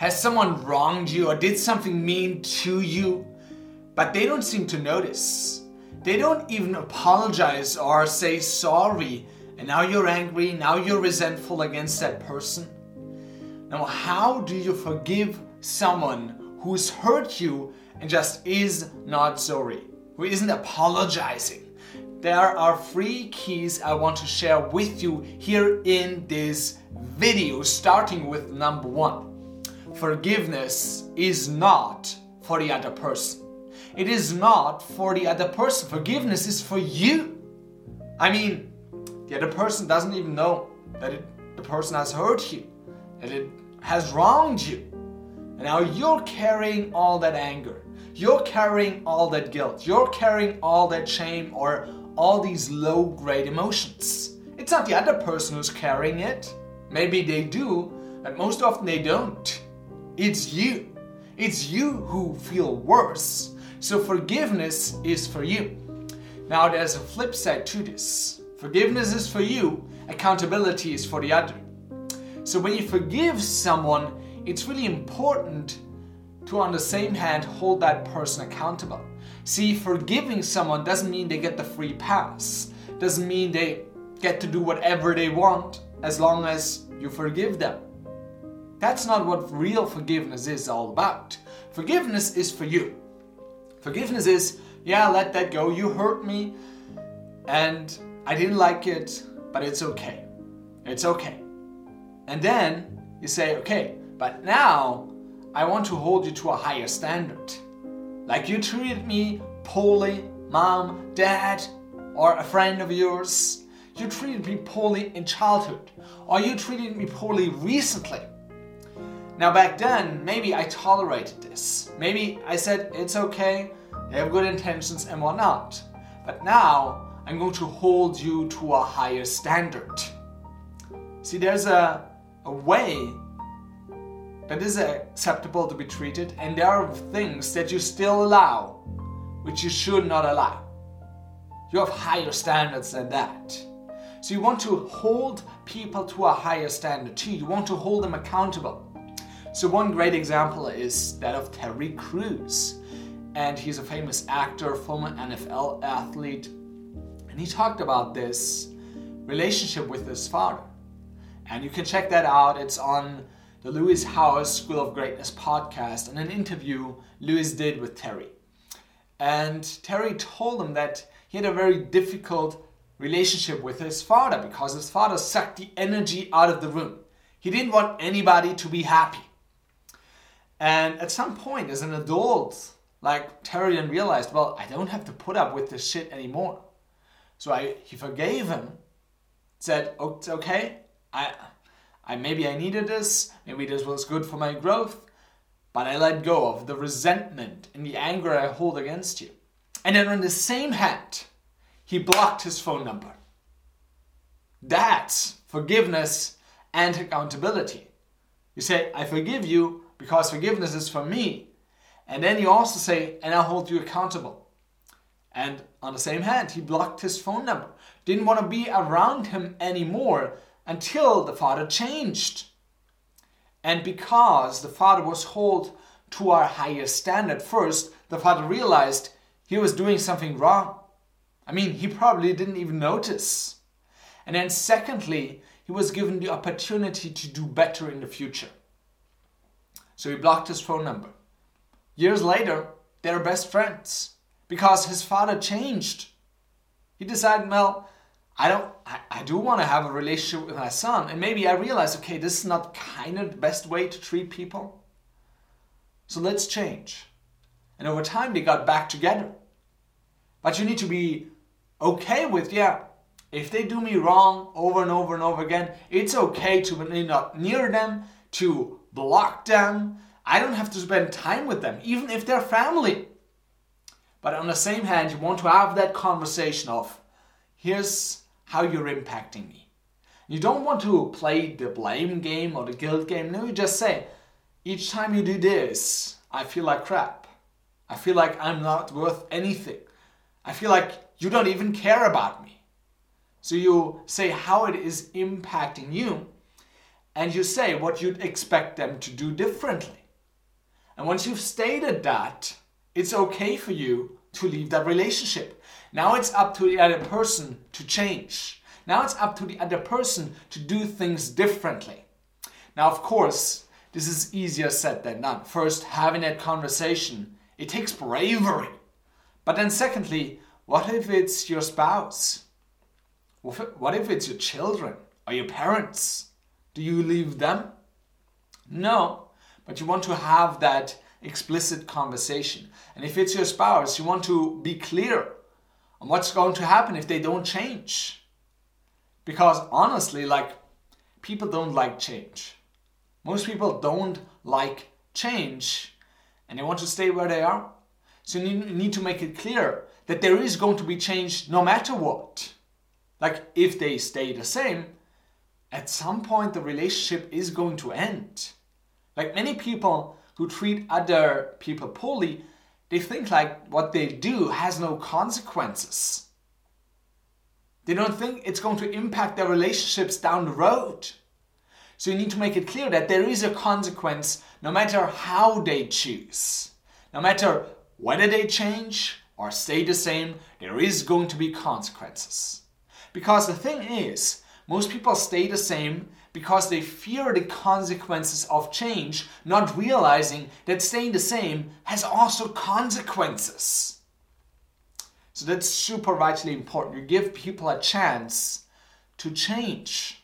Has someone wronged you or did something mean to you? But they don't seem to notice. They don't even apologize or say sorry. And now you're angry, now you're resentful against that person. Now, how do you forgive someone who's hurt you and just is not sorry, who isn't apologizing? There are three keys I want to share with you here in this video, starting with number one. Forgiveness is not for the other person. It is not for the other person. Forgiveness is for you. I mean, the other person doesn't even know that it, the person has hurt you, that it has wronged you. And now you're carrying all that anger. You're carrying all that guilt. You're carrying all that shame or all these low grade emotions. It's not the other person who's carrying it. Maybe they do, but most often they don't. It's you. It's you who feel worse. So forgiveness is for you. Now there's a flip side to this. Forgiveness is for you, accountability is for the other. So when you forgive someone, it's really important to, on the same hand, hold that person accountable. See, forgiving someone doesn't mean they get the free pass, doesn't mean they get to do whatever they want as long as you forgive them. That's not what real forgiveness is all about. Forgiveness is for you. Forgiveness is, yeah, let that go. You hurt me and I didn't like it, but it's okay. It's okay. And then you say, okay, but now I want to hold you to a higher standard. Like you treated me poorly, mom, dad, or a friend of yours. You treated me poorly in childhood, or you treated me poorly recently. Now, back then, maybe I tolerated this. Maybe I said, it's okay, they have good intentions and whatnot. But now, I'm going to hold you to a higher standard. See, there's a, a way that is acceptable to be treated, and there are things that you still allow which you should not allow. You have higher standards than that. So you want to hold people to a higher standard too. You want to hold them accountable. So one great example is that of Terry Crews. And he's a famous actor, former NFL athlete. And he talked about this relationship with his father. And you can check that out. It's on the Lewis Howes School of Greatness podcast and an interview Lewis did with Terry. And Terry told him that he had a very difficult relationship with his father because his father sucked the energy out of the room. He didn't want anybody to be happy. And at some point, as an adult, like Terry then realized, well, I don't have to put up with this shit anymore. So I, he forgave him, said, oh, it's okay, I, I maybe I needed this, maybe this was good for my growth, but I let go of the resentment and the anger I hold against you. And then on the same hand, he blocked his phone number. That's forgiveness and accountability. You say, I forgive you because forgiveness is for me. And then you also say, and I'll hold you accountable. And on the same hand, he blocked his phone number. Didn't want to be around him anymore until the father changed. And because the father was held to our higher standard first, the father realized he was doing something wrong. I mean, he probably didn't even notice. And then, secondly, he was given the opportunity to do better in the future. So he blocked his phone number. Years later, they're best friends because his father changed. He decided, well, I don't, I, I do want to have a relationship with my son. And maybe I realize, okay, this is not kind of the best way to treat people. So let's change. And over time, they got back together. But you need to be okay with, yeah, if they do me wrong over and over and over again, it's okay to be not near them, to block them. I don't have to spend time with them, even if they're family. But on the same hand, you want to have that conversation of, here's how you're impacting me. You don't want to play the blame game or the guilt game. No, you just say, each time you do this, I feel like crap. I feel like I'm not worth anything. I feel like you don't even care about me. So you say how it is impacting you. And you say what you'd expect them to do differently. And once you've stated that, it's okay for you to leave that relationship. Now it's up to the other person to change. Now it's up to the other person to do things differently. Now, of course, this is easier said than done. First, having that conversation, it takes bravery. But then, secondly, what if it's your spouse? What if it's your children or your parents? Do you leave them? No, but you want to have that explicit conversation. And if it's your spouse, you want to be clear on what's going to happen if they don't change. Because honestly, like, people don't like change. Most people don't like change and they want to stay where they are. So you need to make it clear that there is going to be change no matter what. Like if they stay the same, at some point the relationship is going to end. Like many people who treat other people poorly, they think like what they do has no consequences. They don't think it's going to impact their relationships down the road. So you need to make it clear that there is a consequence no matter how they choose. No matter whether they change or stay the same, there is going to be consequences. Because the thing is, most people stay the same because they fear the consequences of change, not realizing that staying the same has also consequences. So that's super vitally important. You give people a chance to change.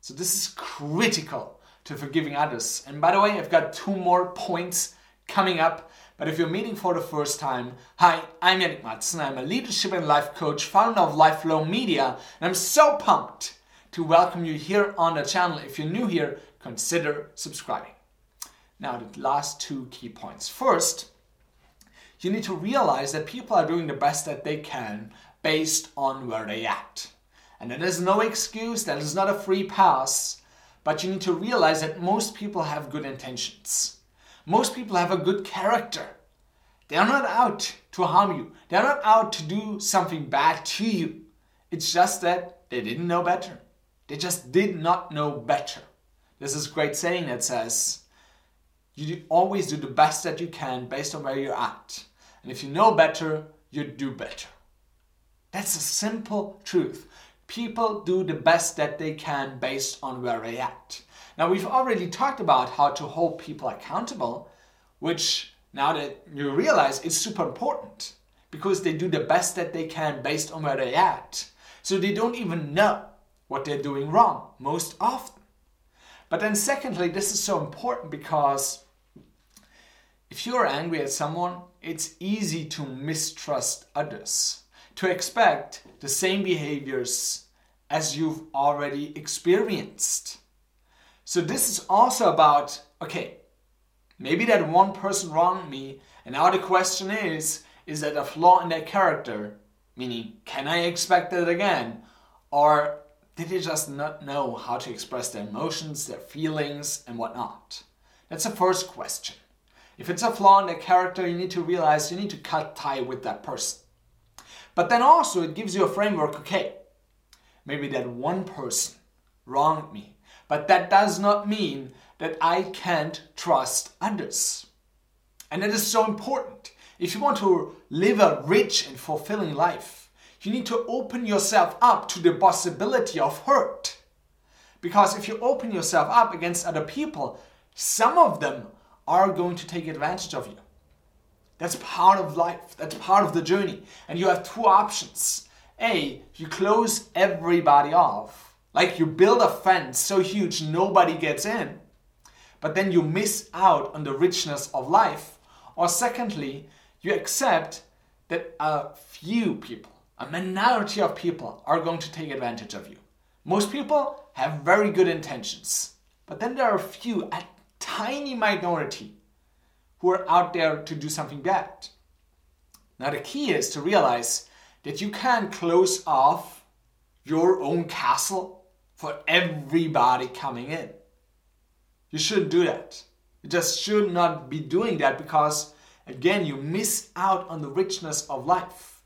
So this is critical to forgiving others. And by the way, I've got two more points coming up. But if you're meeting for the first time, hi, I'm Yannick Matson. I'm a leadership and life coach, founder of Lifeflow Media, and I'm so pumped to welcome you here on the channel. If you're new here, consider subscribing. Now, the last two key points. First, you need to realize that people are doing the best that they can based on where they at. And that is no excuse, that is not a free pass, but you need to realize that most people have good intentions. Most people have a good character. They are not out to harm you, they are not out to do something bad to you. It's just that they didn't know better. They just did not know better. There's this great saying that says, you always do the best that you can based on where you're at. And if you know better, you do better. That's a simple truth people do the best that they can based on where they're at. Now, we've already talked about how to hold people accountable, which now that you realize is super important because they do the best that they can based on where they're at. So they don't even know what they're doing wrong most often. But then, secondly, this is so important because if you're angry at someone, it's easy to mistrust others to expect the same behaviors as you've already experienced. So, this is also about okay, maybe that one person wronged me, and now the question is is that a flaw in their character? Meaning, can I expect it again? Or did they just not know how to express their emotions, their feelings, and whatnot? That's the first question. If it's a flaw in their character, you need to realize you need to cut tie with that person. But then also it gives you a framework, okay, maybe that one person wronged me, but that does not mean that I can't trust others. And that is so important. If you want to live a rich and fulfilling life, you need to open yourself up to the possibility of hurt. Because if you open yourself up against other people, some of them are going to take advantage of you. That's part of life. That's part of the journey. And you have two options. A, you close everybody off. Like you build a fence so huge nobody gets in. But then you miss out on the richness of life. Or secondly, you accept that a few people, a minority of people, are going to take advantage of you. Most people have very good intentions. But then there are a few, a tiny minority, who are out there to do something bad. Now, the key is to realize that you can't close off your own castle for everybody coming in. You shouldn't do that. You just should not be doing that because, again, you miss out on the richness of life.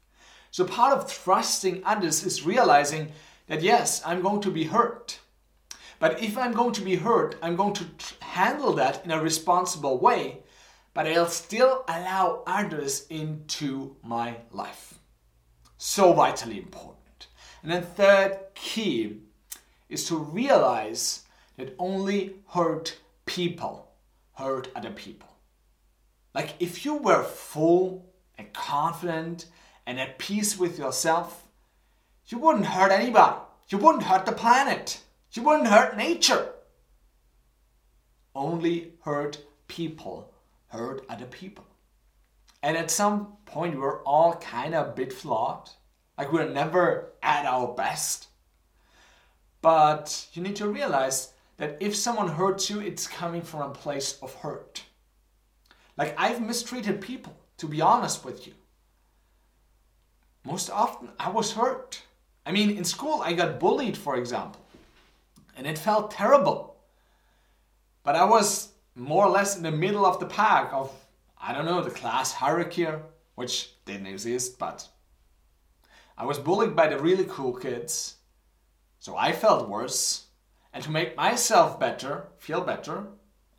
So, part of trusting others is realizing that yes, I'm going to be hurt. But if I'm going to be hurt, I'm going to handle that in a responsible way, but I'll still allow others into my life. So vitally important. And then, third key is to realize that only hurt people hurt other people. Like if you were full and confident and at peace with yourself, you wouldn't hurt anybody. You wouldn't hurt the planet. You wouldn't hurt nature. Only hurt people hurt other people. And at some point, we're all kind of a bit flawed. Like we're never at our best. But you need to realize that if someone hurts you, it's coming from a place of hurt. Like I've mistreated people, to be honest with you. Most often I was hurt. I mean, in school I got bullied, for example, and it felt terrible. But I was more or less in the middle of the pack of, I don't know, the class hierarchy, which didn't exist, but I was bullied by the really cool kids. So I felt worse. And to make myself better, feel better,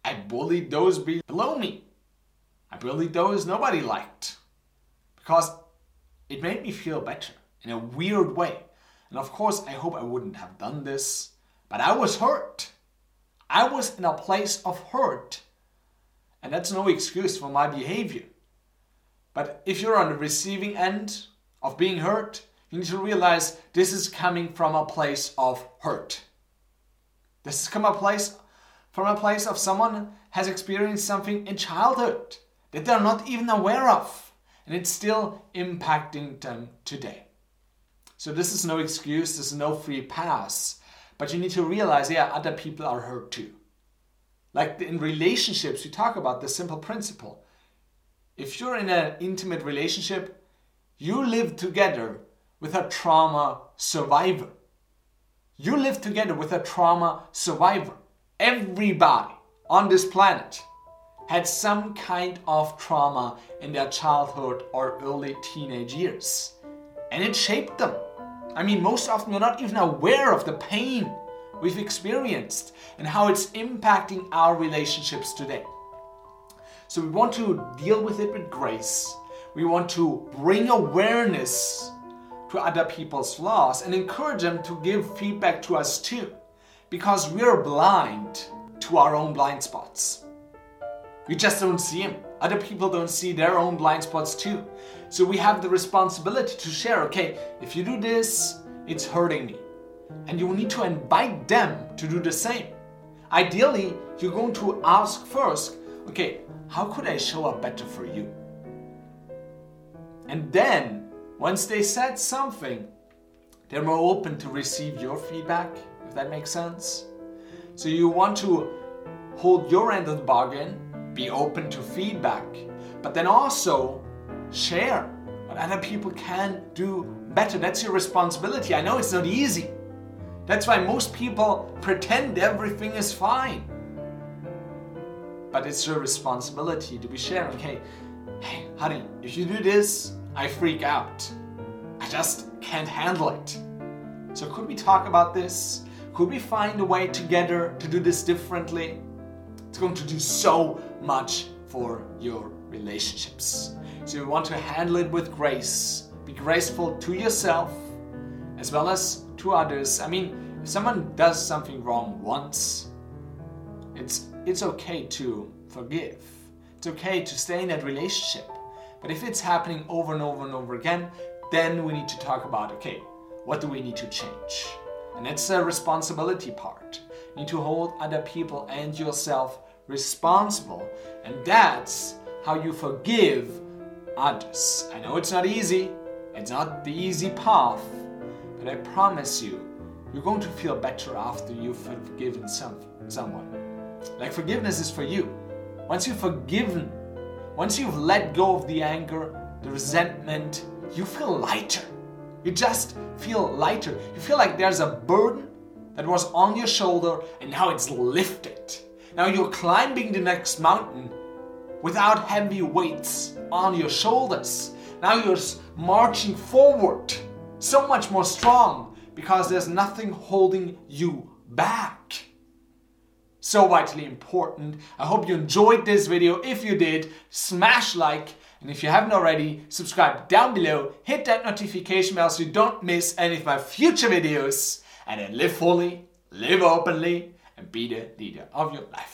I bullied those below me. I bullied those nobody liked. Because it made me feel better in a weird way. And of course, I hope I wouldn't have done this, but I was hurt. I was in a place of hurt. And that's no excuse for my behavior. But if you're on the receiving end of being hurt, you need to realize this is coming from a place of hurt. This is come a place from a place of someone has experienced something in childhood that they're not even aware of, and it's still impacting them today. So this is no excuse, this is no free pass, but you need to realize, yeah, other people are hurt too. Like in relationships, we talk about the simple principle. If you're in an intimate relationship, you live together with a trauma survivor. You live together with a trauma survivor. Everybody on this planet had some kind of trauma in their childhood or early teenage years. And it shaped them. I mean, most often we're not even aware of the pain we've experienced and how it's impacting our relationships today. So we want to deal with it with grace. We want to bring awareness to other people's flaws and encourage them to give feedback to us too. Because we're blind to our own blind spots. We just don't see them. Other people don't see their own blind spots too. So we have the responsibility to share okay, if you do this, it's hurting me. And you need to invite them to do the same. Ideally, you're going to ask first, okay, how could I show up better for you? And then once they said something, they're more open to receive your feedback, if that makes sense. So you want to hold your end of the bargain, be open to feedback, but then also share what other people can do better. That's your responsibility. I know it's not easy. That's why most people pretend everything is fine. But it's your responsibility to be sharing. Hey, hey, honey, if you do this, I freak out. I just can't handle it. So, could we talk about this? Could we find a way together to do this differently? It's going to do so much for your relationships. So, you want to handle it with grace. Be graceful to yourself as well as to others. I mean, if someone does something wrong once, it's, it's okay to forgive. It's okay to stay in that relationship. But if it's happening over and over and over again, then we need to talk about okay, what do we need to change? And it's a responsibility part. You need to hold other people and yourself responsible. And that's how you forgive others. I know it's not easy, it's not the easy path, but I promise you, you're going to feel better after you've forgiven some, someone. Like forgiveness is for you. Once you've forgiven once you've let go of the anger, the resentment, you feel lighter. You just feel lighter. You feel like there's a burden that was on your shoulder and now it's lifted. Now you're climbing the next mountain without heavy weights on your shoulders. Now you're marching forward so much more strong because there's nothing holding you back. so vitally important. I hope you enjoyed this video. If you did, smash like. And if you haven't already, subscribe down below, hit that notification bell so you don't miss any of my future videos. And then live fully, live openly, and be the leader of your life.